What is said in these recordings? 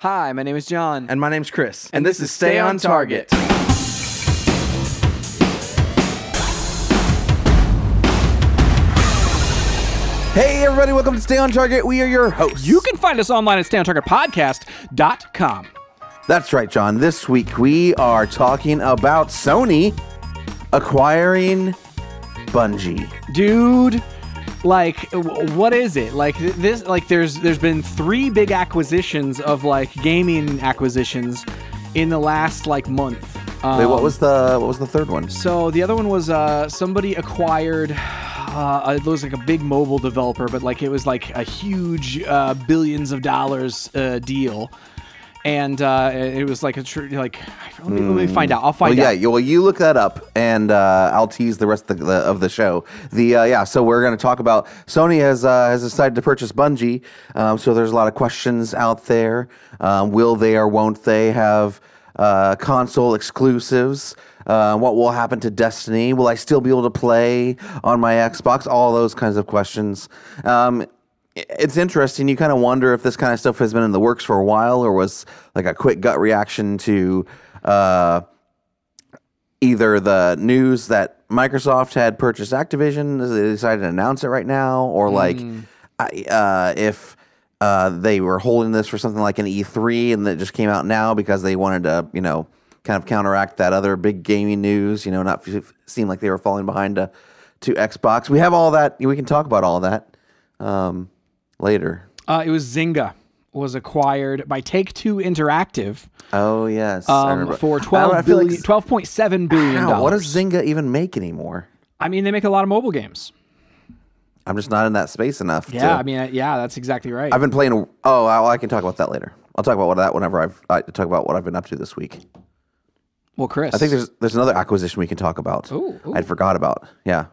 Hi, my name is John. And my name's Chris. And this is Stay on Target. Hey, everybody, welcome to Stay on Target. We are your hosts. You can find us online at stayontargetpodcast.com. That's right, John. This week we are talking about Sony acquiring Bungie. Dude, like what is it? Like this like there's there's been 3 big acquisitions of like gaming acquisitions in the last like month. Um, Wait, what was the what was the third one? So the other one was uh, somebody acquired. Uh, it was like a big mobile developer, but like it was like a huge uh, billions of dollars uh, deal, and uh, it was like a tr- like let me, let me find out. I'll find yeah, out. Yeah, well, you look that up, and uh, I'll tease the rest of the, of the show. The uh, yeah, so we're going to talk about Sony has uh, has decided to purchase Bungie. Um, so there's a lot of questions out there. Um, will they or won't they have uh, console exclusives? Uh, what will happen to Destiny? Will I still be able to play on my Xbox? All those kinds of questions. Um, it's interesting. You kind of wonder if this kind of stuff has been in the works for a while, or was like a quick gut reaction to. Uh, either the news that Microsoft had purchased Activision, they decided to announce it right now, or like I, uh, if uh, they were holding this for something like an E3 and it just came out now because they wanted to, you know, kind of counteract that other big gaming news, you know, not f- seem like they were falling behind to, to Xbox. We have all that. We can talk about all that um, later. Uh, it was Zynga was acquired by Take Two Interactive Oh yes, um, for I don't know, twelve feel like- billion, twelve point seven billion Wow, what does dollars. Zynga even make anymore? I mean, they make a lot of mobile games. I'm just not in that space enough. Yeah, to, I mean, uh, yeah, that's exactly right. I've been playing. Oh, I, I can talk about that later. I'll talk about what that whenever I've I talk about what I've been up to this week. well, Chris, I think there's there's another acquisition we can talk about. Ooh, ooh. I'd forgot about. Yeah,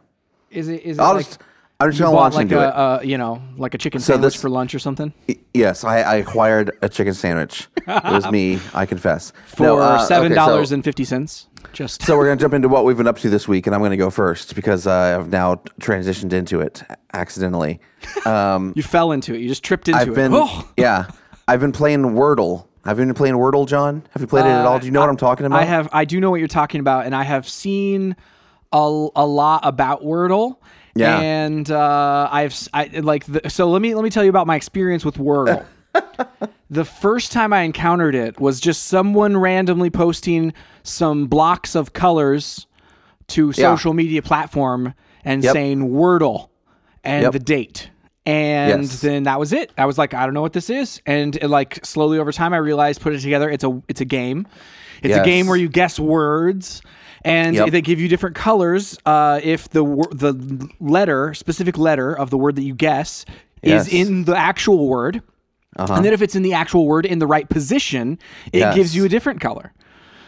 is it is it I'll like just I'm just you gonna launch like into a, it. uh, you know like a chicken So sandwich this- for lunch or something yes, I, I acquired a chicken sandwich. it was me. I confess. for No, uh, okay, seven so- dollars and fifty cents. Just So we're gonna jump into what we've been up to this week, and I'm gonna go first because uh, I've now transitioned into it accidentally. Um, you fell into it. You just tripped into I've it. been Oh! yeah, I've been playing Wordle. Have you been playing Wordle, John? Have you played it at all? Do you know what I'm talking about? Uh, I have. I do know what you're talking about, and I have seen a, a lot about Wordle. Yeah. And uh, I've I, like the, so. Let me let me tell you about my experience with Wordle. the first time I encountered it was just someone randomly posting some blocks of colors to social media platform and Yep. saying Wordle and Yep. the date. And Yes. then that was it. I was like, I don't know what this is. And it, like slowly over time, I realized, put it together. It's a it's a game. It's a game where you guess words, and Yep. they give you different colors. Uh, if the wor- the letter, specific letter of the word that you guess, Yes. is in the actual word, and then if it's in the actual word in the right position, it Yes. gives you a different color.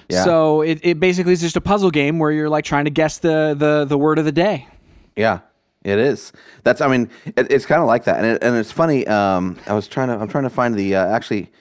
Yeah. So it, it basically is just a puzzle game where you're like trying to guess the the the word of the day. Yeah, it is. That's. I mean, it, it's kind of like that, and it, and it's funny. Um, I was trying to. I'm trying to find the. Uh, actually,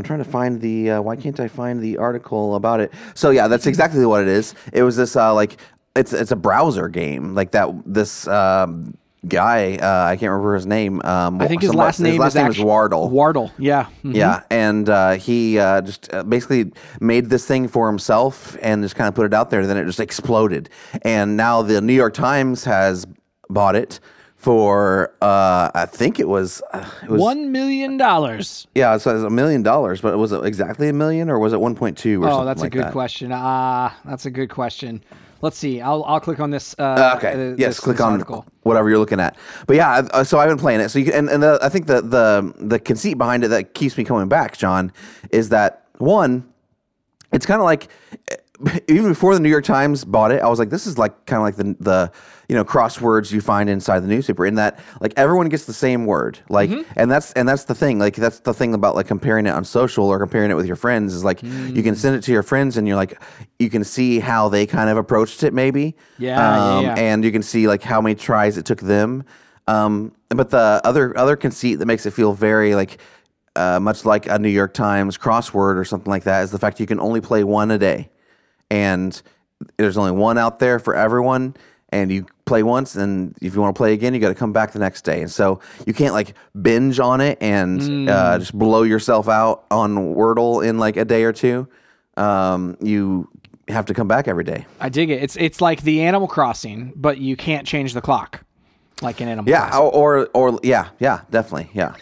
I'm trying to find the. Uh, why can't I find the article about it? So yeah, that's exactly what it is. It was this uh, like it's it's a browser game like that. This. Um, Guy, uh, I can't remember his name. Um, I think his last name his last is name is Wardle. Wardle, yeah. Mhm. Yeah, and uh, he uh, just uh, basically made this thing for himself and just kind of put it out there. And then it just exploded, and now the New York Times has bought it for uh, I think it was uh, it was One million dollars. yeah, it says a million dollars, but was it exactly a million or was it one point two or Oh, something that's like a good that? question. Ah, that's a good question. Let's see. I'll I'll click on this. Uh, Okay. uh, yes. click on article. whatever you're looking at. But yeah, uh, so I've been playing it. So you can, and, and the, I think the the the conceit behind it that keeps me coming back, John, is that one, it's kind of like even before the New York Times bought it, I was like, this is like kind of like the the you know crosswords you find inside the newspaper. In that, like everyone gets the same word, like, and that's and that's the thing. Like that's the thing about like comparing it on social or comparing it with your friends is like you can send it to your friends and you're like you can see how they kind of approached it, maybe. Yeah, yeah, Um, yeah. And you can see like how many tries it took them. Um, but the other other conceit that makes it feel very like uh, much like a New York Times crossword or something like that is the fact you can only play one a day, and there's only one out there for everyone. and you play once, and if you want to play again, you got to come back the next day. And so you can't like binge on it and uh, just blow yourself out on Wordle in like a day or two. Um, you have to come back every day. I dig it. It's it's like the Animal Crossing, but you can't change the clock, like in Animal Yeah, Crossing. or or, or yeah, yeah, definitely, yeah.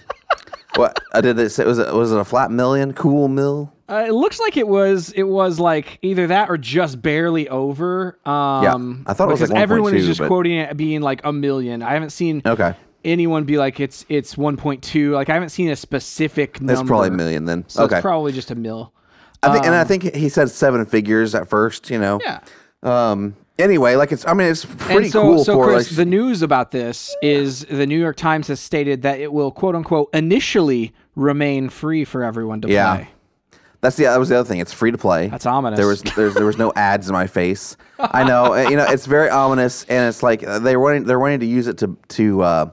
What I did it say was it was it a flat million, cool mill? Uh, it looks like it was it was like either that or just barely over. Um, yeah, I thought it was because like everyone is just but- quoting it being like a million. I haven't seen Okay. anyone be like it's it's 1.2. Like I haven't seen a specific number. It's probably a million then. So okay. it's probably just a mill. I think, and I think he said seven figures at first. You know. Yeah. Um. Anyway, like it's. I mean, it's pretty so, cool so for Chris, like. the news about this is the New York Times has stated that it will quote unquote initially remain free for everyone to play. Yeah. play. that's the that was the other thing. It's free to play. That's ominous. There was there's, there was no ads in my face. I know. You know, it's very ominous, and it's like uh, they're wanting they're wanting to use it to to. Uh,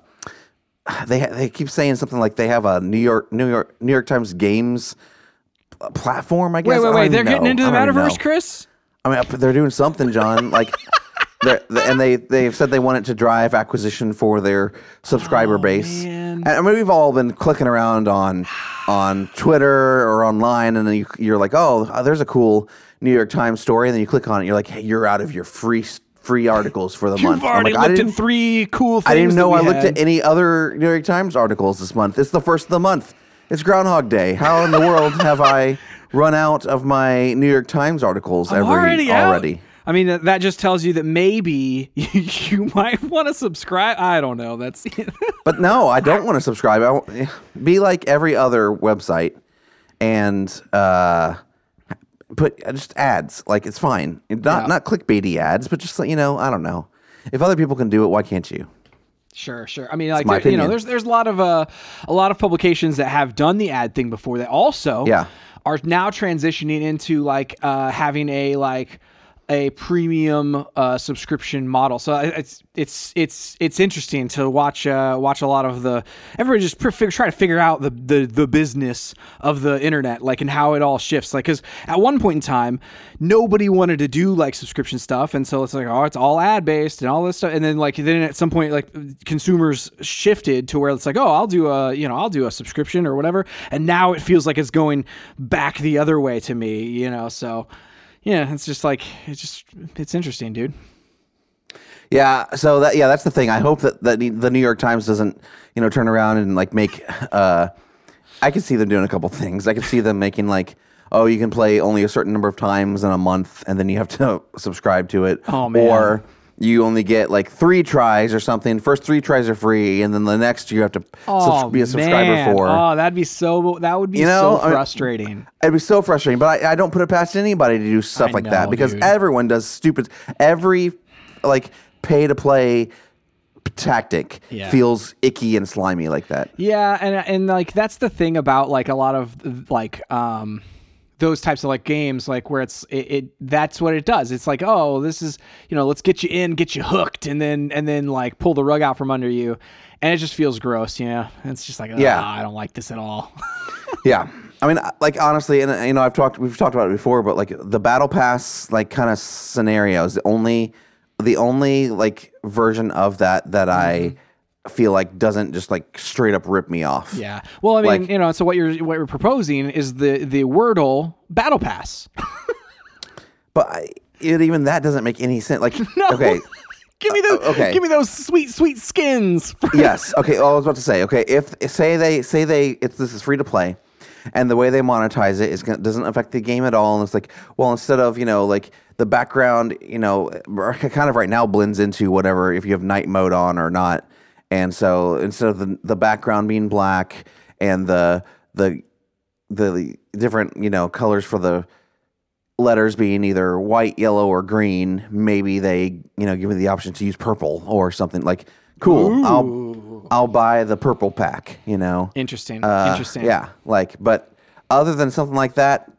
they they keep saying something like they have a New York New York New York Times games uh, platform. I guess. Wait, wait, wait! They're getting into the metaverse. Chris. I mean, they're doing something, John. Like, and they they've said they want it to drive acquisition for their subscriber oh, base. Oh, man. And I mean, we've all been clicking around on on Twitter or online, and then you, you're like, oh, uh, there's a cool New York Times story, and then you click on it, you're like, hey, you're out of your free free articles for the month. You've already like, I looked at three cool things. I didn't know I looked at any other New York Times articles this month. It's the first of the month. It's Groundhog Day. How in the world have I run out of my New York Times articles I'm every already already? I mean, that, just tells you that maybe you might want to subscribe. I don't know. That's But no, I don't want to subscribe. I want, be like every other website and uh, put just ads. Like it's fine. Not Yeah. not clickbaity ads, but just you know, I don't know. If other people can do it, why can't you? Sure, sure. I mean, like there- you know, there's there's a lot of uh, a lot of publications that have done the ad thing before that also Yeah. Are now transitioning into like uh, having a like a premium uh, subscription model. So it's it's it's it's interesting to watch uh, watch a lot of the everybody just pr- fig- try to figure out the, the the business of the internet, like and how it all shifts. Like because at one point in time, nobody wanted to do like subscription stuff, and so it's like oh, it's all ad based and all this stuff, and then like then at some point like consumers shifted to where it's like oh, I'll do a you know I'll do a subscription or whatever, and now it feels like it's going back the other way to me, you know. So yeah, it's just like it's just it's interesting, dude. Yeah, so that yeah, that's the thing. I hope that, that the the New York Times doesn't, you know, turn around and like make uh I could see them doing a couple things. I could see them making like oh, you can play only a certain number of times in a month and then you have to subscribe to it. Oh, man. Or you only get like three tries or something. First three tries are free, and then the next you have to subs- be a subscriber Oh, man. for. Oh, that'd be so. That would be You know, so I mean- frustrating. It'd be so frustrating, but I, I don't put it past anybody to do stuff I like that because dude. everyone does stupid. Every like pay to play tactic Yeah. feels icky and slimy like that. yeah, and and like that's the thing about like a lot of like um those types of like games like where it's it, it that's what it does. It's like oh this is you know let's get you in get you hooked and then and then like pull the rug out from under you. And it just feels gross you know? It's just like Yeah. yeah i don't like this at all. Yeah. I mean, like honestly, and you know, I've talked, we've talked about it before, but like the battle pass, like kind of scenario is the only, the only like version of that that I mm-hmm. Feel like doesn't just like straight up rip me off. yeah well i mean Like- you know so what you're what you're proposing is the the wordle battle pass But I, it, even that doesn't make any sense. Like, No. okay, give me those uh, okay. give me those sweet sweet skins yes. Okay. Oh, I was about to say. Okay, if say they say they it's this is free to play, and the way they monetize it is gonna, doesn't affect the game at all, and it's like, well, instead of you know like the background, you know, kind of right now blends into whatever if you have night mode on or not, and so instead of the the background being black and the the the different you know colors for the letters being either white, yellow, or green, maybe they you know give me the option to use purple or something like cool. I'll I'll buy the purple pack. You know, interesting Uh, interesting Yeah, like but other than something like that,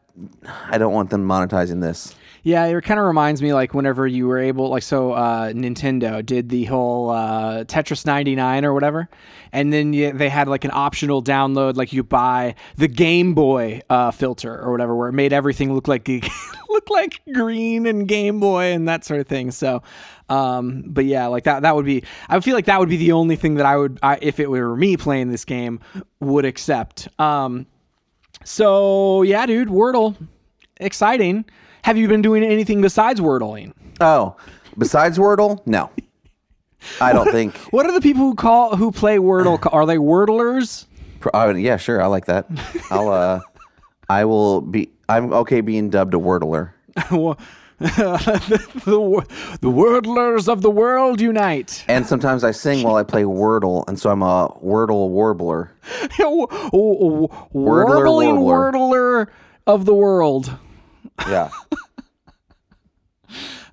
I don't want them monetizing this. Yeah, it kind of reminds me like whenever you were able, like, so uh, Nintendo did the whole uh, Tetris 99 or whatever, and then you, they had like an optional download, like you buy the Game Boy uh, filter or whatever, where it made everything look like look like green and Game Boy and that sort of thing. So, um, but yeah, like that that would be. I feel like that would be the only thing that I would, I, if it were me playing this game, would accept. Um, so yeah, dude, Wordle, exciting. Have you been doing anything besides Wordling? Oh, besides Wordle, no. I don't think. What are the people who call who play Wordle? ca- Are they Wordlers? Pro- uh, yeah, sure. I like that. I'll. uh I will be. I'm okay being dubbed a Wordler. the, the Wordlers of the world unite. And sometimes I sing while I play Wordle, and so I'm a Wordle warbler. Warbling warbler. Wordler of the world. Yeah.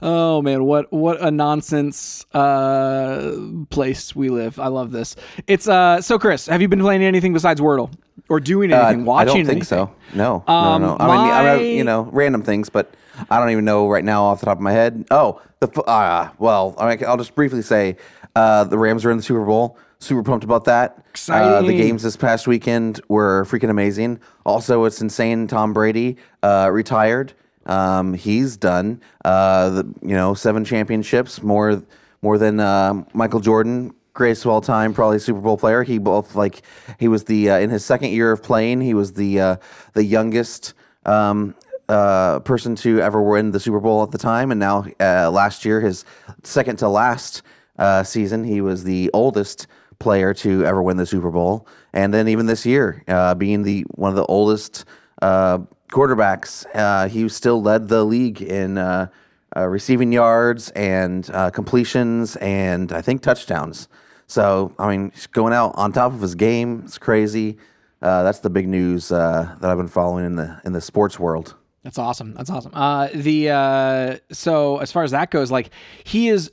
Oh man, what what a nonsense uh, place we live. I love this. It's uh so Chris, have you been playing anything besides Wordle or doing Uh, anything? watching? I don't think anything? so. No, Um, no, no. I mean, I mean, you know, random things, but I don't even know right now off the top of my head. Oh, the f- uh, well, I mean, I'll just briefly say uh, the Rams are in the Super Bowl. Super pumped about that. Uh, the games this past weekend were freaking amazing. Also, it's insane. Tom Brady uh, retired. Um, he's done. Uh, the, you know, seven championships, more more than uh, Michael Jordan, greatest of all time, probably Super Bowl player. He both like he was the uh, in his second year of playing, he was the uh, the youngest um, uh, person to ever win the Super Bowl at the time, and now uh, last year, his second to last uh, season, he was the oldest player to ever win the Super Bowl, and then even this year, uh, being the one of the oldest uh, quarterbacks, uh, he still led the league in. Uh, uh, receiving yards and uh, completions and I think touchdowns. So I mean, going out on top of his game. It's crazy. That's the big news that I've been following in the in the sports world. That's awesome. That's awesome. The so as far as that goes, like he is,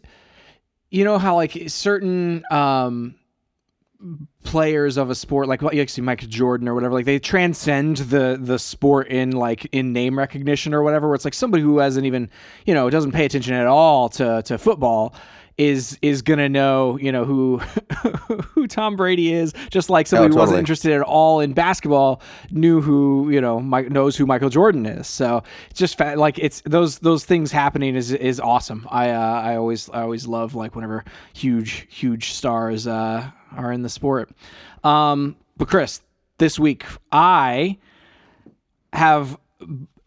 you know how like certain um, players of a sport, like you see Michael Jordan or whatever, like they transcend the the sport in like in name recognition or whatever. Where it's like somebody who hasn't even you know doesn't pay attention at all to to football is is gonna know you know who who Tom Brady is, just like somebody who wasn't interested at all in basketball knew who you know Mike, knows who Michael Jordan is. So it's just fa- like it's those those things happening is is awesome. I uh, I always I always love like whenever huge huge stars uh, are in the sport. Um, but Chris, this week I have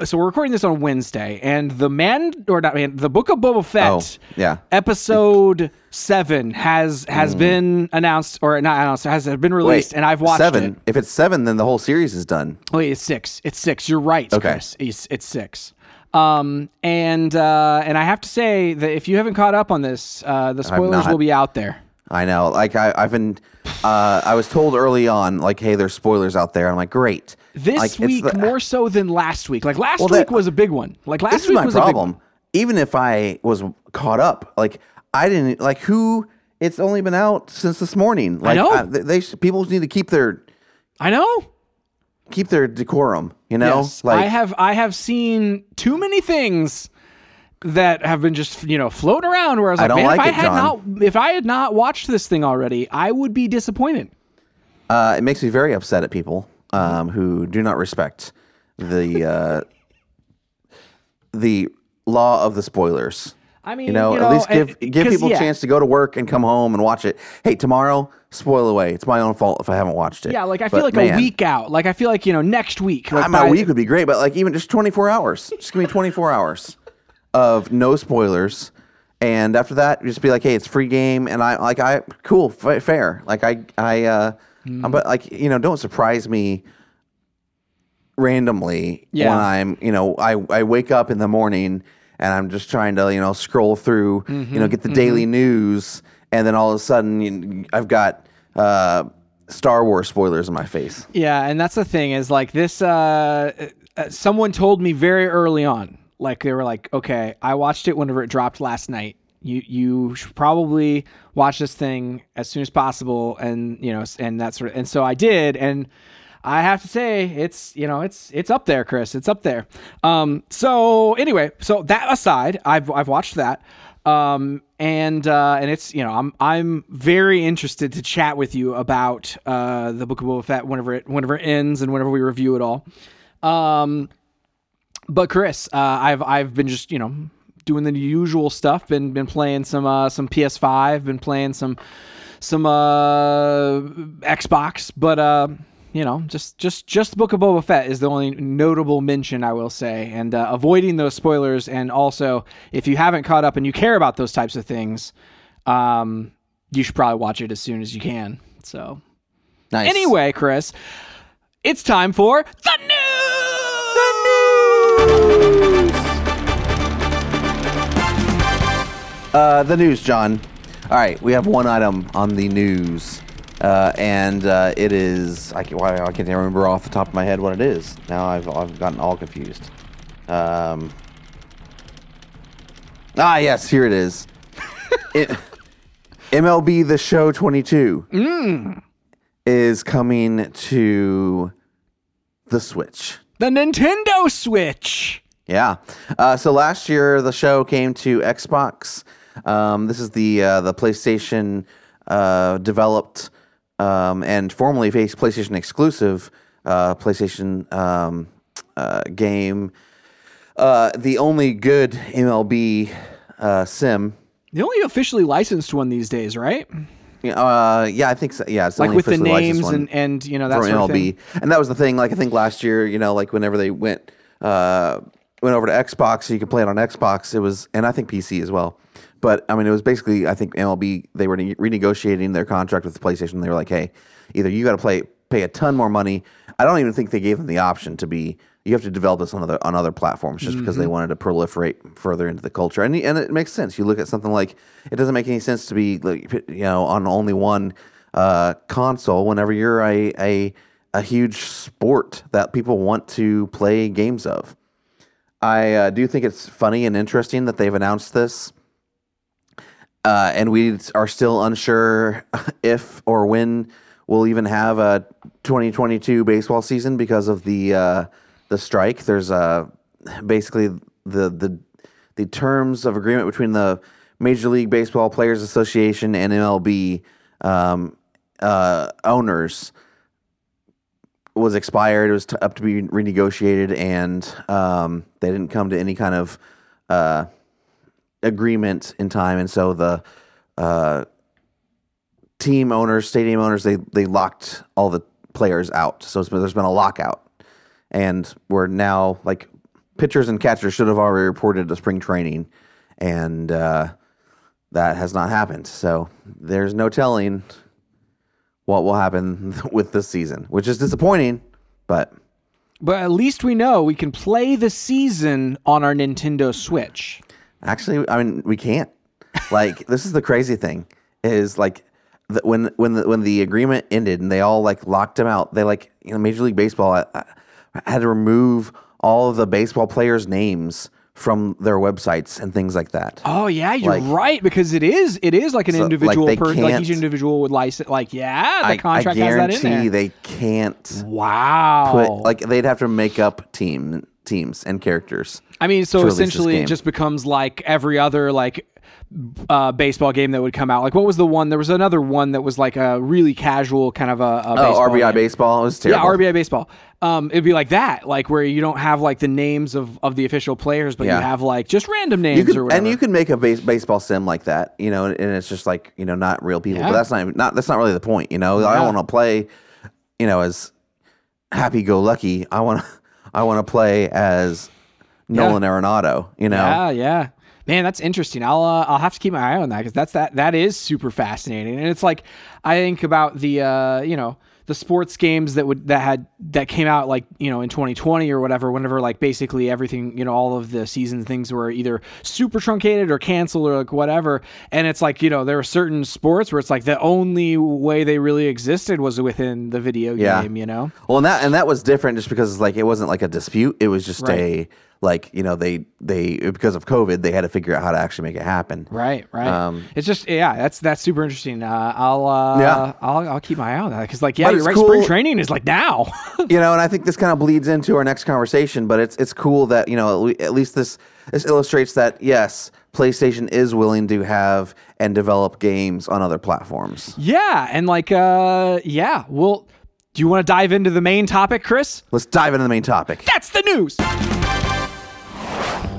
so we're recording this on Wednesday, and the man or not man, the Book of Boba Fett Oh, yeah. episode seven has has been announced or not announced has been released, and I've watched seven. it. If it's seven, then the whole series is done. Wait, it's six. It's six. You're right, Okay. Chris. It's, it's six. Um, and uh, and I have to say that if you haven't caught up on this, uh, the spoilers will be out there. I know. Like I, I've been. Uh, I was told early on, like, hey, there's spoilers out there. I'm like, great. This Like, week the- more so than last week. Like last Well, week that- was a big one. Like last this is week my was a problem. Even if I was caught up, like I didn't like who. It's only been out since this morning. Like know. they, they people need to keep their I know. keep their decorum. You know, Yes, like I have I have seen too many things that have been just you know floating around where I was like, don't man, like if I had John." not if I had not watched this thing already, I would be disappointed. Uh, it makes me very upset at people um, who do not respect the uh, the law of the spoilers. I mean, You know, you at least and- give give 'cause, people yeah. a chance to go to work and come home and watch it. Hey, tomorrow, spoil away. It's my own fault if I haven't watched it. Yeah, like I feel But, like a week out. Like I feel like you know next week. Like I mean, a by- week would be great, but like even just twenty four hours. Just give me twenty four hours of no spoilers, and after that, just be like, hey, it's free game, and I like I cool, fa- fair. Like I I uh. I'm- but like you know, don't surprise me randomly Yeah. when I'm you know I I wake up in the morning and I'm just trying to you know scroll through Mm-hmm. you know get the daily news, and then all of a sudden you, I've got. Uh, Star Wars spoilers in my face. Yeah, and that's the thing is like this. Uh, uh, someone told me very early on, like they were like, "Okay, I watched it whenever it dropped last night. You you should probably watch this thing as soon as possible." And you know, and that sort of. And so I did, and I have to say, it's you know, it's it's up there, Chris. It's up there. Um. So anyway, so that aside, I've I've watched that. Um, and uh, and it's you know I'm I'm very interested to chat with you about uh, the Book of Boba Fett whenever it whenever it ends and whenever we review it all. Um, but Chris, uh, I've I've been just you know doing the usual stuff. Been been playing some uh, some PS5. Been playing some some uh, Xbox. But uh, you know, just just just the Book of Boba Fett is the only notable mention I will say, and uh, avoiding those spoilers. And also, if you haven't caught up and you care about those types of things, um, you should probably watch it as soon as you can. So, Nice. anyway, Chris, it's time for the news. Uh, the news, John. All right, we have one item on the news, uh, and uh, it is I can't, I can't remember off the top of my head what it is. Now I've I've gotten all confused. Um, ah, yes, here it is. it, MLB The Show 22 is coming to the Switch. The Nintendo Switch. Yeah. Uh, so last year the show came to Xbox. Um, this is the uh, the PlayStation uh, developed um, and formerly PlayStation exclusive uh, PlayStation um, uh, game. Uh, the only good MLB uh, sim. The only officially licensed one these days, right? Uh, yeah, I think so. Yeah, it's Like only with the names one. and, and you know that sort of MLB, thing. and that was the thing. Like I think last year, you know, like whenever they went uh, went over to Xbox, so you could play it on Xbox. It was, and I think PC as well. But I mean, it was basically I think MLB they were renegotiating their contract with PlayStation. They were like, hey, either you got to play pay a ton more money. I don't even think they gave them the option to be. You have to develop this on other on other platforms just because Mm-hmm. they wanted to proliferate further into the culture, and and it makes sense. You look at something like it doesn't make any sense to be like you know on only one uh, console whenever you're a, a a huge sport that people want to play games of. I uh, do think it's funny and interesting that they've announced this, uh, and we are still unsure if or when we'll even have a 2022 baseball season because of the uh, the strike. There's uh, basically the the the terms of agreement between the Major League Baseball Players Association and MLB um, uh, owners was expired. It was t- up to be renegotiated, and um, they didn't come to any kind of uh, agreement in time. And so the uh, team owners, stadium owners, they they locked all the players out. So been, there's been a lockout, and we're now like pitchers and catchers should have already reported to spring training, and uh, that has not happened. So there's no telling what will happen with this season, which is disappointing, but But at least we know we can play the season on our Nintendo Switch. actually, I mean, we can't. Like, this is the crazy thing is like the, when when the when the agreement ended and they all like locked him out. They like you know Major League Baseball had to remove all of the baseball players' names from their websites and things like that. Oh yeah, you're Like- right because it is it is like an So, individual they per, like each individual would license like yeah the I, I contract has that in there. they can't wow. put like they'd have to make up team teams and characters. I mean, so to release this essentially, it just becomes like every other like uh, baseball game that would come out. Like, what was the one? There was another one that was like a really casual kind of a, a Oh, baseball RBI game. baseball it was terrible. Yeah. RBI baseball. Um, it'd be like that, like where you don't have like the names of, of the official players, but Yeah. you have like just random names could, or whatever. and you can make a base, baseball sim like that, you know, and it's just like you know not real people. Yeah. But that's not not that's not really the point, you know. I Yeah. don't want to play, you know, as happy go lucky. I want to I want to play as Nolan Arenado, you know. Yeah, yeah. Man, that's interesting. I'll uh, I'll have to keep my eye on that because that's that that is super fascinating. And it's like I think about the uh, you know the sports games that would that had that came out like you know in 2020 or whatever. Whenever like basically everything you know all of the season things were either super truncated or canceled or like whatever. And it's like you know there are certain sports where it's like the only way they really existed was within the video Yeah. game. You know. Well, and that and that was different just because like it wasn't like a dispute. It was just Right. a like you know they they because of COVID they had to figure out how to actually make it happen. Right, right. Um, it's just yeah, that's that's super interesting. Uh, I'll uh, Yeah. I'll I'll keep my eye on that because like yeah, you're right. cool- Spring training is like now. you know, and I think this kind of bleeds into our next conversation. But it's it's cool that you know at at least this this illustrates that yes, PlayStation is willing to have and develop games on other platforms. yeah, and like uh, yeah. Well, do you want to dive into the main topic, Chris? Let's dive into the main topic. That's the news.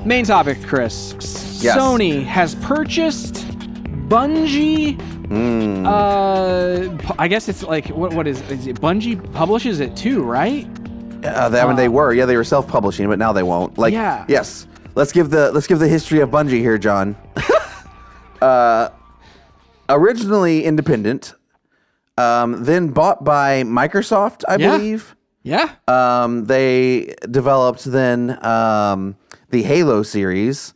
Main topic, Chris. Yes. Sony has purchased Bungie. Hmm. Uh, I guess it's like what? What is? Is it Bungie publishes it too, right? Uh, I mean, they were. Yeah, they were self-publishing, but now they won't. Like, Yeah. yes. Let's give the let's give the history of Bungie here, John. uh, originally independent, um, then bought by Microsoft, I Yeah. believe. Yeah. Um, they developed then um, the Halo series,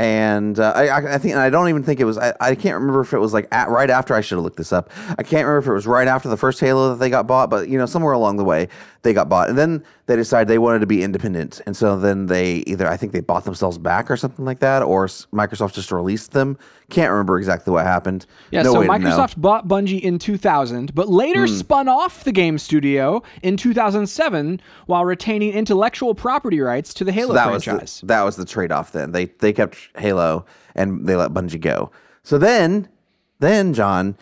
and uh, I, I think I don't even think it was. I, I can't remember if it was like at, right after. I should have looked this up. I can't remember if it was right after the first Halo that they got bought, but you know somewhere along the way they got bought, and then they decided they wanted to be independent, and so then they either I think they bought themselves back or something like that, or Microsoft just released them. Can't remember exactly what happened. Yeah, No so way to know. Microsoft bought Bungie in 2000, but later hmm. spun off the game studio in 2007 while retaining intellectual property rights to the Halo that was franchise. the, that was the trade off. Then they they kept Halo and they let Bungie go. So then then John.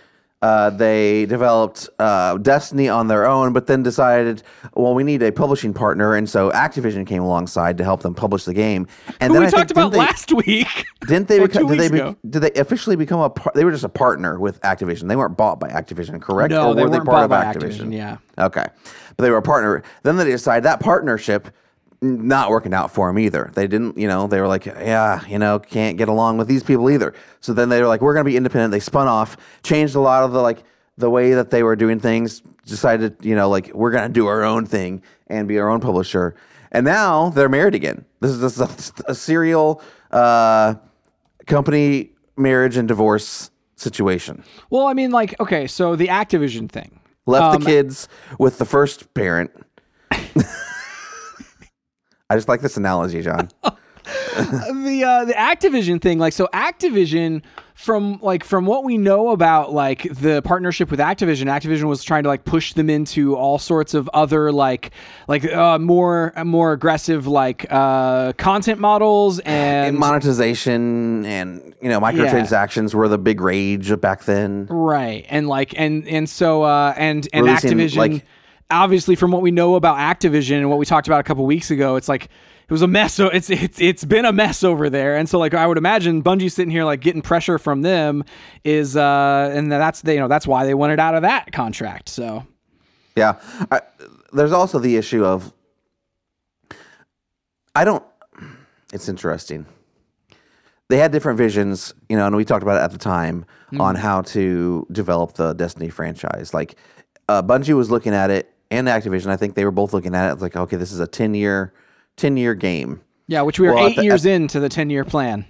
Uh, they developed uh, Destiny on their own, but then decided, well, we need a publishing partner, and so Activision came alongside to help them publish the game. And Who then we I think- talked about they, last week. Didn't they? Become, did they? Be, did they officially become a? Par- they were just a partner with Activision. They weren't bought by Activision, correct? No, or they were weren't they part bought of by Activision? Activision, yeah. Okay, but they were a partner. Then they decided that partnership not working out for them either. They didn't, you know, they were like, yeah, you know, can't get along with these people either. So then they were like, we're going to be independent. They spun off, changed a lot of the like the way that they were doing things. Decided, you know, like we're going to do our own thing and be our own publisher. And now they're married again. This is, this is a, a serial uh, company marriage and divorce situation. Well, I mean, like, okay, so the Activision thing. Left Um, the kids with the first parent. I just like this analogy, John. the uh, the Activision thing, like so Activision from like from what we know about like the partnership with Activision, Activision was trying to like push them into all sorts of other like like uh, more more aggressive like uh, content models and And monetization and you know microtransactions were the big rage back then. right and like and and so uh, and and Releasing, Activision like- obviously from what we know about Activision and what we talked about a couple weeks ago, it's like it was a mess. So it's it's it's been a mess over there, and so like I would imagine Bungie sitting here like getting pressure from them is uh and that's they you know that's why they wanted out of that contract. So Yeah. I, there's also the issue of I don't it's interesting. They had different visions, you know, and we talked about it at the time on how to develop the Destiny franchise. Like uh, Bungie was looking at it and Activision, I think they were both looking at it. Like, okay, this is a 10 year 10 year game. yeah, which we were Well, eight the- years into the ten year plan.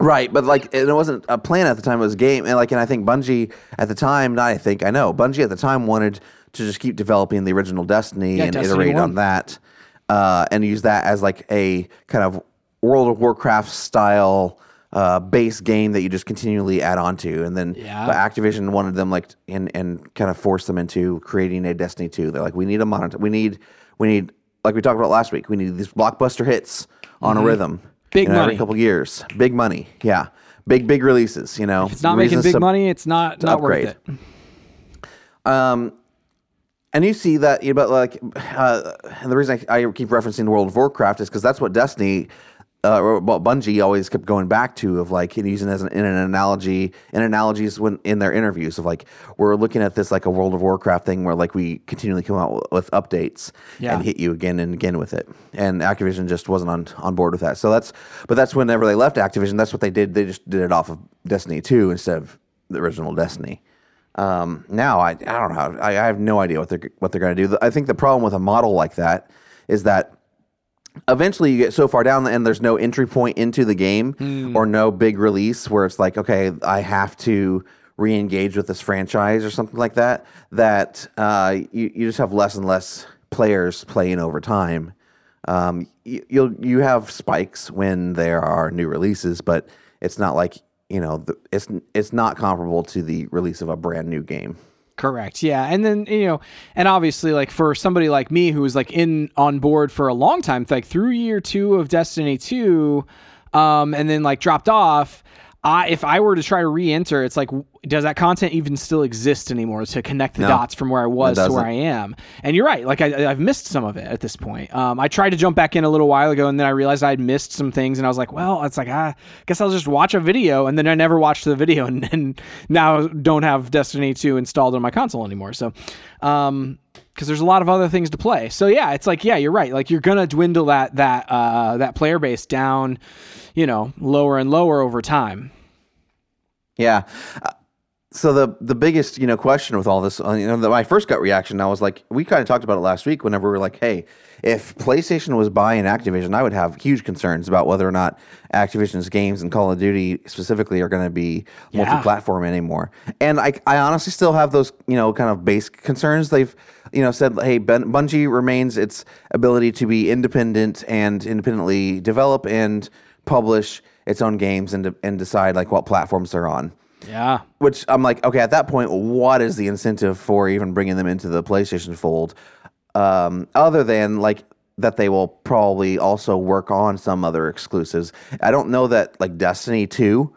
Right, but like it wasn't a plan at the time; it was a game, and like, and I think Bungie at the time, not I think I know, Bungie at the time wanted to just keep developing the original Destiny Yeah, and Destiny iterate 1. on that, uh, and use that as like a kind of World of Warcraft style uh, base game that you just continually add on to, and then Yeah. but Activision wanted them like and and kind of force them into creating a Destiny two. They're like, we need a monitor, we need we need like we talked about last week, we need these blockbuster hits on a rhythm. Mm-hmm. Big you know, every money. couple years. Big money. Yeah. Big big releases, you know. If it's not making big money, it's not not worth it. Um and you see that, you know, but like, uh, and the reason I, I keep referencing World of Warcraft is because that's what Destiny, uh, what Bungie always kept going back to of like and using as an, in an analogy, in analogies when in their interviews of like we're looking at this like a World of Warcraft thing where like we continually come out with updates Yeah. and hit you again and again with it, and Activision just wasn't on on board with that. So that's, but that's whenever they left Activision, that's what they did. They just did it off of Destiny two instead of the original Destiny. Um, now I, I don't know. I, I have no idea what they're what they're going to do. I think the problem with a model like that is that eventually you get so far down and there's no entry point into the game or no big release where it's like, okay, I have to re-engage with this franchise or something like that. That uh, you you just have less and less players playing over time. Um, you, you'll you have spikes when there are new releases, but it's not like you know the, it's it's not comparable to the release of a brand new game. Correct. Yeah. And then, you know, and obviously like for somebody like me who was like in on board for a long time, like through year 2 of Destiny 2 um and then like dropped off, I if I were to try to re-enter, it's like does that content even still exist anymore to connect the No, dots from where I was to where I am? And you're right. Like I, I've missed some of it at this point. Um, I tried to jump back in a little while ago, and then I realized I'd missed some things, and I was like, well, it's like ah, I guess I'll just watch a video, and then I never watched the video, and, and now don't have Destiny 2 installed on my console anymore. So, um, because there's a lot of other things to play. So yeah, it's like yeah, you're right. Like you're gonna dwindle that that uh, that player base down, you know, lower and lower over time. Yeah. So the the biggest you know question with all this, uh, you know, the, my first gut reaction, I was like, we kind of talked about it last week. Whenever we were like, hey, if PlayStation was buying Activision, I would have huge concerns about whether or not Activision's games and Call of Duty specifically are going to be Yeah. multi-platform anymore. And I I honestly still have those you know kind of base concerns. They've you know said, hey, ben, Bungie remains its ability to be independent and independently develop and publish its own games and de- and decide like what platforms they're on. Yeah. Which I'm like, okay, at that point, what is the incentive for even bringing them into the PlayStation fold, um, other than like that they will probably also work on some other exclusives. I don't know that like Destiny Two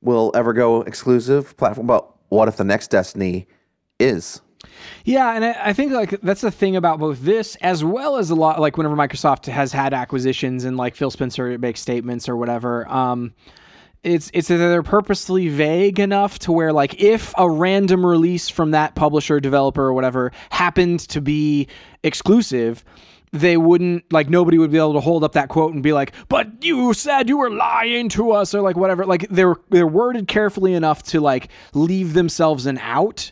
will ever go exclusive platform, but what if the next Destiny is? Yeah, and I I think like that's the thing about both this as well as a lot like whenever Microsoft has had acquisitions and like Phil Spencer makes statements or whatever. Um, it's it's that they're purposely vague enough to where like if a random release from that publisher, developer, or whatever happened to be exclusive. They wouldn't like nobody would be able to hold up that quote and be like, "But you said you were lying to us," or like whatever. Like they're they're worded carefully enough to like leave themselves an out.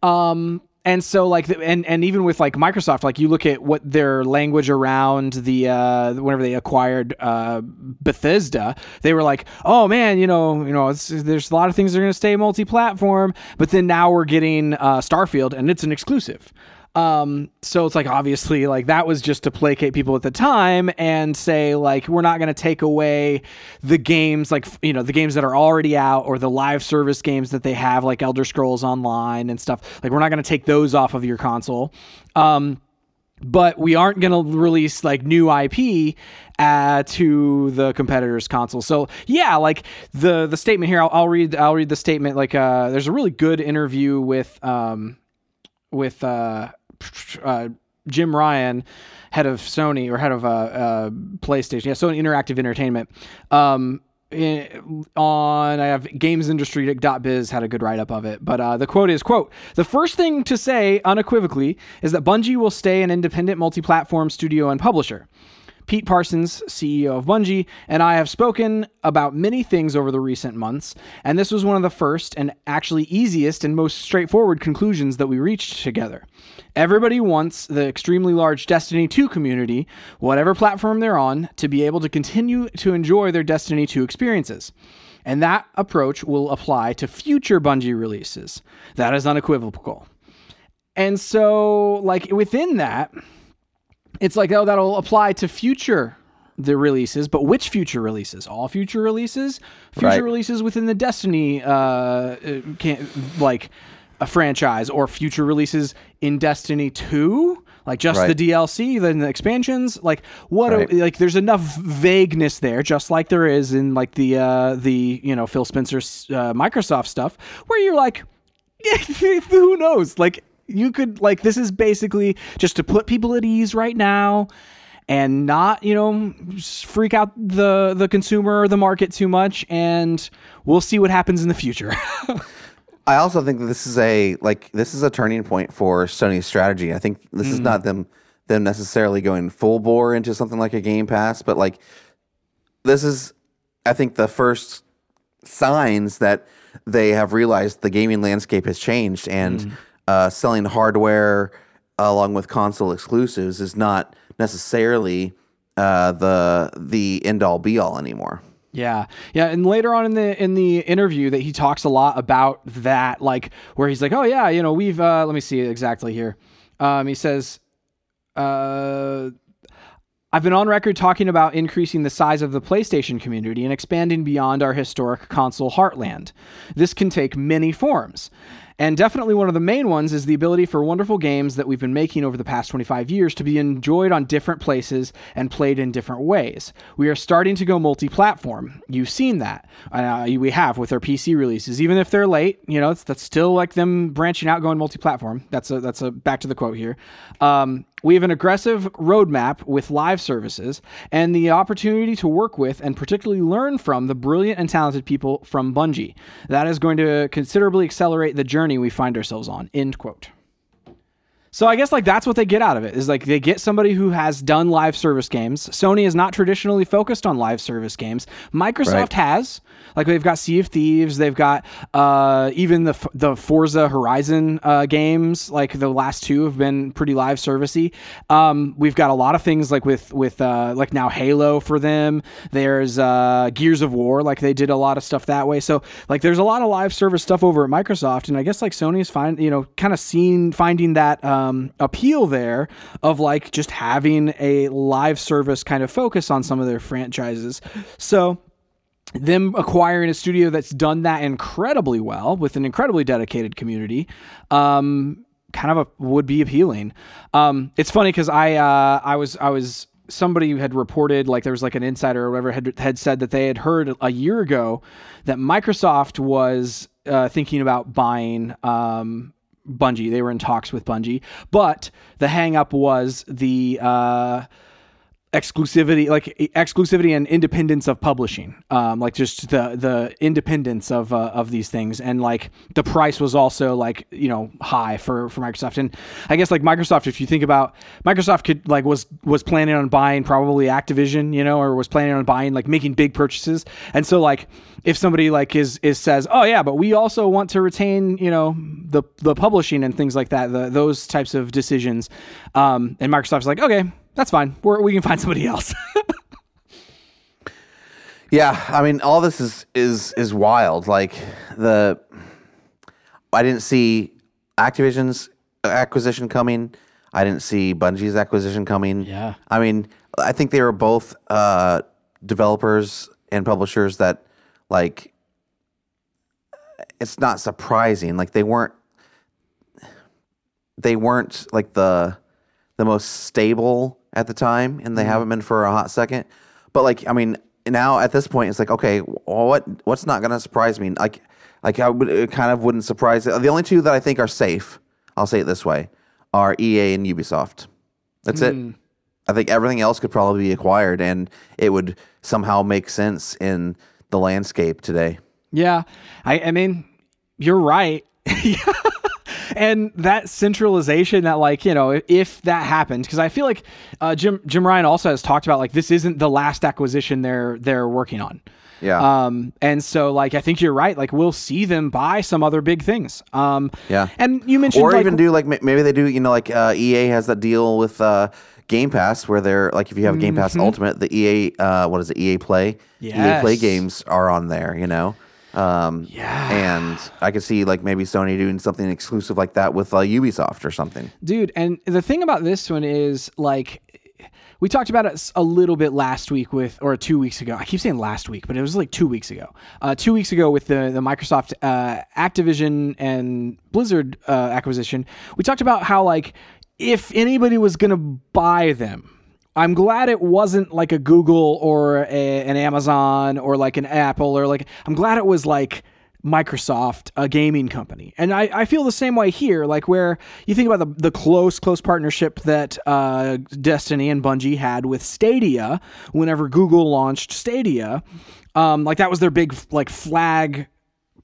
Um, and so like, and and even with like Microsoft, like you look at what their language around the uh, whenever they acquired uh, Bethesda, they were like, oh man, you know, you know, there's a lot of things that are going to stay multi-platform, but then now we're getting uh, Starfield, and it's an exclusive. Um, so it's like obviously like that was just to placate people at the time and say like we're not going to take away the games like you know the games that are already out or the live service games that they have like Elder Scrolls Online and stuff. Like we're not going to take those off of your console. Um, but we aren't going to release like new IP uh, to the competitor's console. So yeah, like the the statement here, I'll, I'll read I'll read the statement. Like uh, there's a really good interview with um, with uh, uh, Jim Ryan, head of Sony or head of uh, uh, PlayStation, yeah, Sony Interactive Entertainment. Um, in- on I have gamesindustry.biz had a good write up of it, but uh, the quote is quote the first thing to say unequivocally is that Bungie will stay an independent multi-platform studio and publisher. Pete Parsons, CEO of Bungie, and I have spoken about many things over the recent months, and this was one of the first and actually easiest and most straightforward conclusions that we reached together. Everybody wants the extremely large Destiny 2 community, whatever platform they're on, to be able to continue to enjoy their Destiny 2 experiences. And that approach will apply to future Bungie releases. That is unequivocal. And so, like, within that, it's like oh that'll apply to future the releases but which future releases all future releases future Right. releases within the destiny uh uh, can like a franchise or future releases in destiny 2 like just Right. the dlc then the expansions like what Right. are, like there's enough vagueness there just like there is in like the uh the you know phil spencer's uh, microsoft stuff where you're like who knows? Like you could like this is basically just to put people at ease right now and not, you know, freak out the the consumer or the market too much and we'll see what happens in the future. I also think that this is a like this is a turning point for Sony's strategy. I think this is hmm. not them them necessarily going full bore into something like a Game Pass, but like this is I think the first signs that they have realized the gaming landscape has changed and hmm. Uh, selling hardware along with console exclusives is not necessarily uh, the the end all be all anymore. Yeah, yeah, and later on in the in the interview that he talks a lot about that, like where he's like, "Oh yeah, you know, we've uh, let me see exactly here." Um, he says, uh, "I've been on record talking about increasing the size of the PlayStation community and expanding beyond our historic console heartland. This can take many forms." And definitely one of the main ones is the ability for wonderful games that we've been making over the past 25 years to be enjoyed on different places and played in different ways. We are starting to go multi platform. You've seen that. Uh, we have with our PC releases. Even if they're late, you know, that's still like them branching out, going multi platform. That's a, that's a back to the quote here. Um, we have an aggressive roadmap with live services and the opportunity to work with and particularly learn from the brilliant and talented people from Bungie. That is going to considerably accelerate the journey we find ourselves on. End quote. So I guess like that's what they get out of it is like they get somebody who has done live service games. Sony is not traditionally focused on live service games. Microsoft right. has. Like they've got Sea of Thieves, they've got uh, even the the Forza Horizon uh, games. Like the last two have been pretty live servicey. Um, we've got a lot of things like with with uh, like now Halo for them. There's uh, Gears of War. Like they did a lot of stuff that way. So like there's a lot of live service stuff over at Microsoft, and I guess like Sony's find you know kind of seeing finding that um, appeal there of like just having a live service kind of focus on some of their franchises. So them acquiring a studio that's done that incredibly well with an incredibly dedicated community um, kind of a, would be appealing um, it's funny because i uh, i was i was somebody who had reported like there was like an insider or whatever had, had said that they had heard a year ago that microsoft was uh, thinking about buying um, bungie. They were in talks with bungie. But the hangup was the uh, exclusivity like exclusivity and independence of publishing um, like just the the independence of uh, of these things. And like the price was also like you know high for for Microsoft. And I guess like Microsoft if you think about Microsoft could like was was planning on buying probably Activision you know or was planning on buying like making big purchases. And so like if somebody like is is says oh yeah but we also want to retain you know the the publishing and things like that the, those types of decisions um, and Microsoft's like okay that's fine. We're, we can find somebody else. yeah, I mean, all this is is is wild. Like the, I didn't see Activision's acquisition coming. I didn't see Bungie's acquisition coming. Yeah. I mean, I think they were both uh, developers and publishers that, like, it's not surprising. Like they weren't, they weren't like the the most stable at the time, and they mm-hmm. haven't been for a hot second. But like, I mean, now at this point, it's like, okay, what what's not going to surprise me? Like, like I would it kind of wouldn't surprise. The only two that I think are safe, I'll say it this way, are EA and Ubisoft. That's mm. it. I think everything else could probably be acquired, and it would somehow make sense in the landscape today. Yeah, I, I mean, you're right. and that centralization that like you know if that happens because I feel like uh, Jim Jim Ryan also has talked about like this isn't the last acquisition they're they're working on. Yeah. Um, and so like I think you're right. Like we'll see them buy some other big things. Um, yeah. And you mentioned or like, even do like maybe they do. You know, like uh, EA has that deal with uh, Game Pass where they're like if you have Game Pass mm-hmm. Ultimate, the EA uh, what is it? EA Play. Yes. EA Play games are on there. You know. Um, yeah. And I could see like maybe Sony doing something exclusive like that with uh, Ubisoft or something. Dude, and the thing about this one is like we talked about it a little bit last week with, or two weeks ago. I keep saying last week, but it was like two weeks ago. Uh, two weeks ago with the the Microsoft uh, Activision and Blizzard uh, acquisition, we talked about how like if anybody was gonna buy them, I'm glad it wasn't like a Google or a, an Amazon or like an Apple or like I'm glad it was like Microsoft, a gaming company. And I, I feel the same way here, like where you think about the, the close, close partnership that uh, Destiny and Bungie had with Stadia whenever Google launched Stadia. Um, like that was their big like flag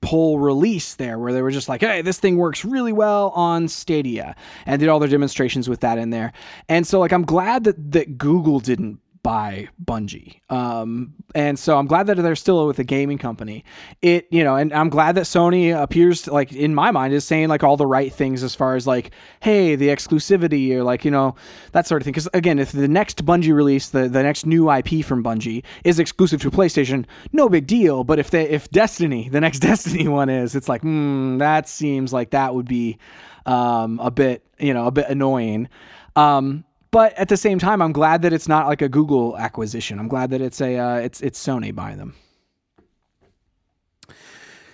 poll release there where they were just like, hey, this thing works really well on Stadia and did all their demonstrations with that in there. And so like I'm glad that that Google didn't buy Bungie. Um, and so I'm glad that they're still with a gaming company. It, you know, and I'm glad that Sony appears to, like in my mind is saying like all the right things as far as like, hey, the exclusivity or like, you know, that sort of thing. Cause again, if the next Bungie release, the, the next new IP from Bungie is exclusive to PlayStation, no big deal. But if they, if Destiny, the next Destiny one is, it's like, hmm, that seems like that would be, um, a bit, you know, a bit annoying. Um, but at the same time, I'm glad that it's not like a Google acquisition. I'm glad that it's a uh, it's it's Sony buying them.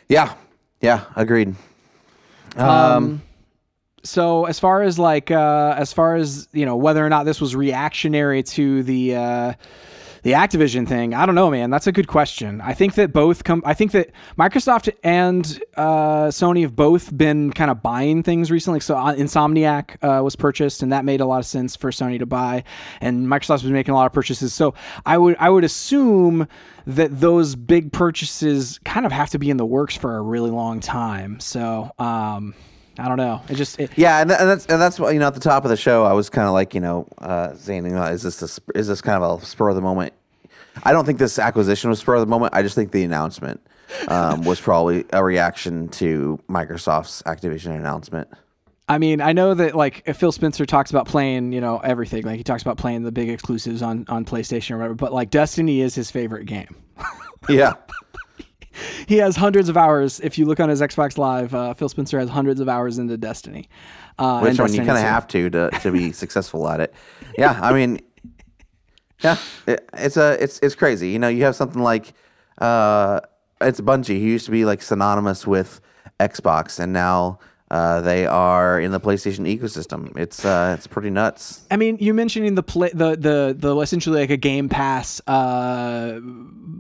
Yeah, yeah, agreed. Um, so as far as like uh, as far as you know whether or not this was reactionary to the uh, the Activision thing, I don't know, man. That's a good question. I think that both come. I think that Microsoft and uh, Sony have both been kind of buying things recently. So uh, Insomniac uh, was purchased, and that made a lot of sense for Sony to buy. And Microsoft's been making a lot of purchases. So I would I would assume that those big purchases kind of have to be in the works for a really long time. So. Um, I don't know. It just it, Yeah, and, and that's and that's what you know at the top of the show I was kind of like you know uh, saying you know, is this a, is this kind of a spur of the moment? I don't think this acquisition was spur of the moment. I just think the announcement um, was probably a reaction to Microsoft's Activision announcement. I mean, I know that like if Phil Spencer talks about playing, you know, everything. Like he talks about playing the big exclusives on on PlayStation or whatever. But like Destiny is his favorite game. Yeah, he has hundreds of hours. If you look on his Xbox Live, uh, Phil Spencer has hundreds of hours into Destiny. Uh, which one you kind of have to to to be successful at it. Yeah, I mean, yeah, it, it's a it's it's crazy. You know, you have something like uh, it's Bungie who used to be like synonymous with Xbox, and now. Uh, they are in the PlayStation ecosystem. It's uh, it's pretty nuts. I mean, you mentioning the play, the the the essentially like a Game Pass uh,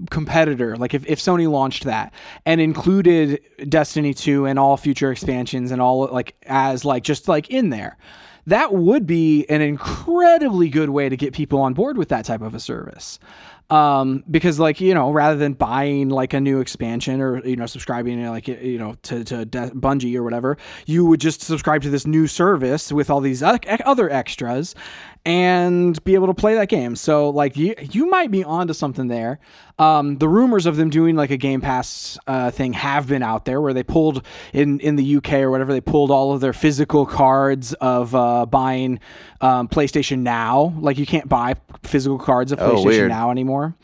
competitor. Like if, if Sony launched that and included Destiny two and all future expansions and all like as like just like in there, that would be an incredibly good way to get people on board with that type of a service. Um, because like you know, rather than buying like a new expansion or you know subscribing to like you know to to De- Bungie or whatever, you would just subscribe to this new service with all these other extras, and be able to play that game. So like you you might be onto something there. Um, the rumors of them doing like a Game Pass uh, thing have been out there, where they pulled in in the UK or whatever, they pulled all of their physical cards of uh, buying um, PlayStation Now. Like you can't buy physical cards of Oh, PlayStation weird. Now anymore.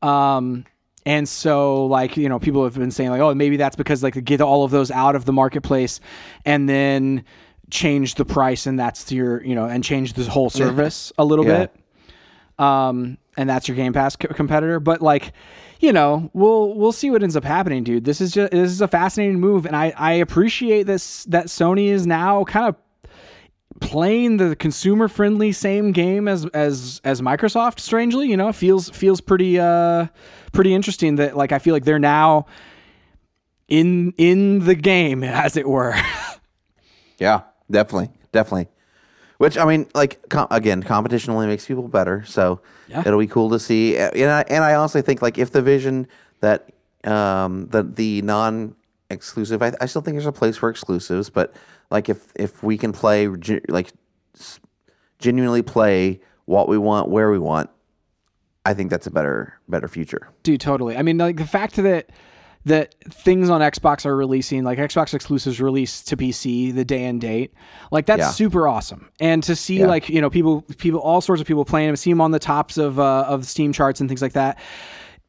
Um, and so like you know people have been saying like oh maybe that's because like get all of those out of the marketplace and then change the price and that's your you know and change the whole service a little Yeah. bit um, and that's your Game Pass co- competitor. But like, you know, we'll we'll see what ends up happening, dude. This is just this is a fascinating move, and I I appreciate this that Sony is now kind of playing the consumer friendly same game as as as Microsoft. Strangely, you know, feels feels pretty uh pretty interesting that like I feel like they're now in in the game as it were. Yeah, definitely, definitely. Which I mean, like com- again, competition only makes people better. So Yeah. it'll be cool to see. And I, and I honestly think like if the vision that um the the non exclusive, I, I still think there's a place for exclusives. But like if if we can play like genuinely play what we want where we want, I think that's a better better future. Dude, totally. I mean, like the fact that that things on Xbox are releasing, like Xbox exclusives release to PC the day and date, like that's Yeah. super awesome. And to see Yeah. like you know people people all sorts of people playing them, see them on the tops of uh, of Steam charts and things like that.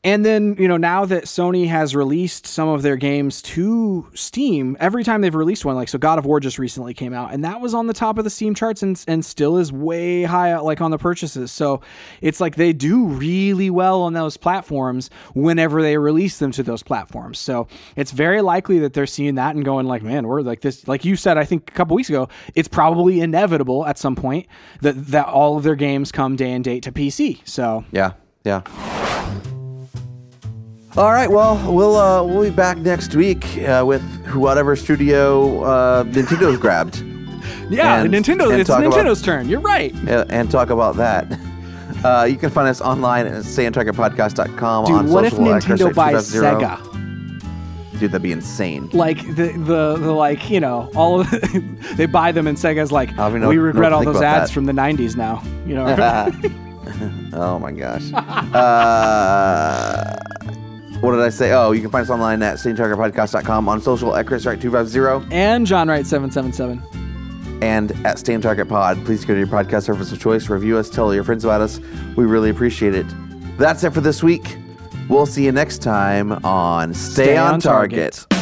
And then, you know, now that Sony has released some of their games to Steam, every time they've released one, like so God of War just recently came out, and that was on the top of the Steam charts and, and still is way high like on the purchases. So it's like they do really well on those platforms whenever they release them to those platforms. So it's very likely that they're seeing that and going like, man, we're like this like you said, I think a couple weeks ago, it's probably inevitable at some point that that all of their games come day and date to PC. So Yeah, yeah. All right, well, we'll uh, we'll be back next week uh, with whatever studio uh, Nintendo's grabbed, Yeah, And- Nintendo. and It's talk about- Nintendo's turn. You're right. uh, and talk about that. Uh, you can find us online at stayontargetpodcast.com on Dude, what if Nintendo buys 250. Sega? Dude, that'd be insane. Like the, the the like you know all of they buy them and Sega's like don't we regret to all those ads that. from the '90s now. You know. oh my gosh. What did I say? Oh, you can find us online at stayontargetpodcast.com on social at ChrisWright250 and John Wright seven seven seven. and at Stay on Target Pod. Please go to your podcast service of choice, review us, tell your friends about us. We really appreciate it. That's it for this week. We'll see you next time on Stay, Stay on, on Target. Target.